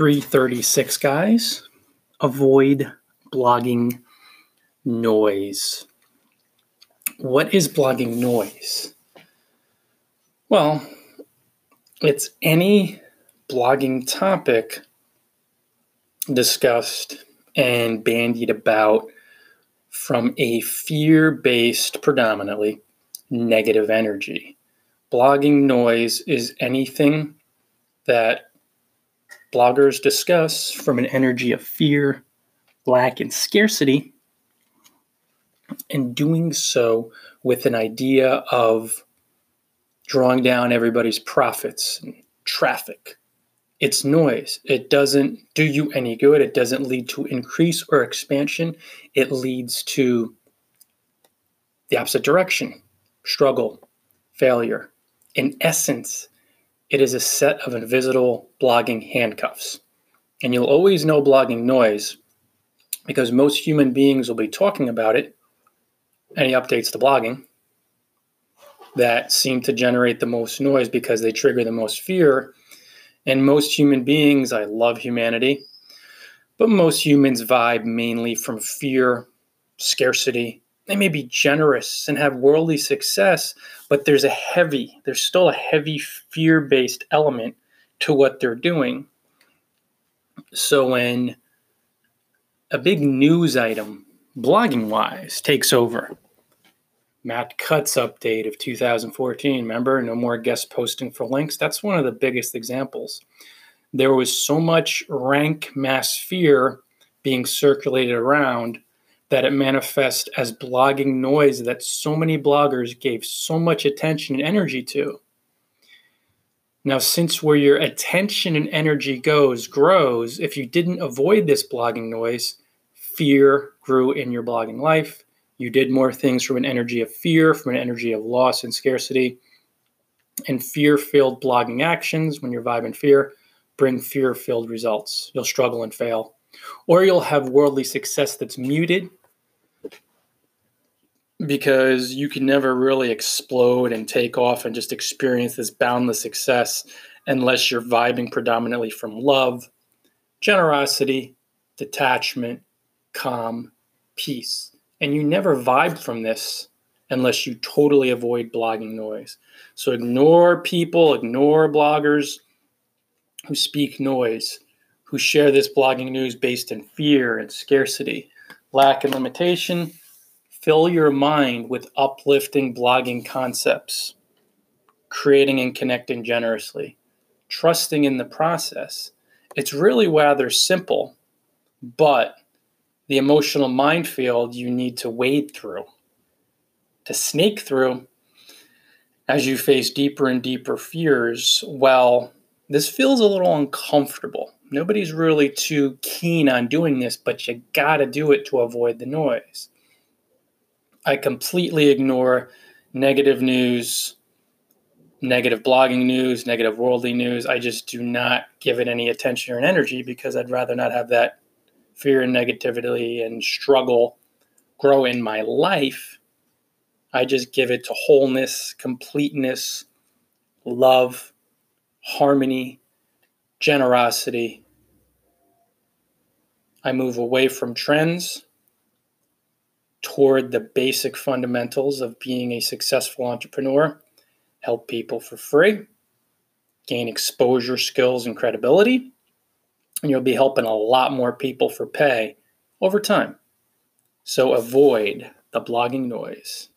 336 guys avoid blogging noise. What is blogging noise? Well, it's any blogging topic discussed and bandied about from a fear based, predominantly negative energy. Blogging noise is anything that bloggers discuss from an energy of fear, lack, and scarcity, and doing so with an idea of drawing down everybody's profits and traffic. It's noise. It doesn't do you any good. It doesn't lead to increase or expansion. It leads to the opposite direction struggle, failure. In essence, it is a set of invisible blogging handcuffs. And you'll always know blogging noise because most human beings will be talking about it, any updates to blogging that seem to generate the most noise because they trigger the most fear. And most human beings, I love humanity, but most humans vibe mainly from fear, scarcity, they may be generous and have worldly success, but there's a heavy, there's still a heavy fear based element to what they're doing. So when a big news item, blogging wise, takes over, Matt Cutts update of 2014, remember? No more guest posting for links. That's one of the biggest examples. There was so much rank mass fear being circulated around that it manifests as blogging noise that so many bloggers gave so much attention and energy to. Now, since where your attention and energy goes grows, if you didn't avoid this blogging noise, fear grew in your blogging life. You did more things from an energy of fear, from an energy of loss and scarcity. And fear filled blogging actions, when you're vibing fear, bring fear filled results. You'll struggle and fail. Or you'll have worldly success that's muted because you can never really explode and take off and just experience this boundless success unless you're vibing predominantly from love, generosity, detachment, calm, peace. And you never vibe from this unless you totally avoid blogging noise. So ignore people, ignore bloggers who speak noise, who share this blogging news based in fear and scarcity, lack and limitation Fill your mind with uplifting blogging concepts, creating and connecting generously, trusting in the process. It's really rather simple, but the emotional minefield you need to wade through, to snake through as you face deeper and deeper fears. Well, this feels a little uncomfortable. Nobody's really too keen on doing this, but you gotta do it to avoid the noise. I completely ignore negative news, negative blogging news, negative worldly news. I just do not give it any attention or energy because I'd rather not have that fear and negativity and struggle grow in my life. I just give it to wholeness, completeness, love, harmony, generosity. I move away from trends toward the basic fundamentals of being a successful entrepreneur, help people for free, gain exposure, skills, and credibility, and you'll be helping a lot more people for pay over time. So avoid the blogging noise.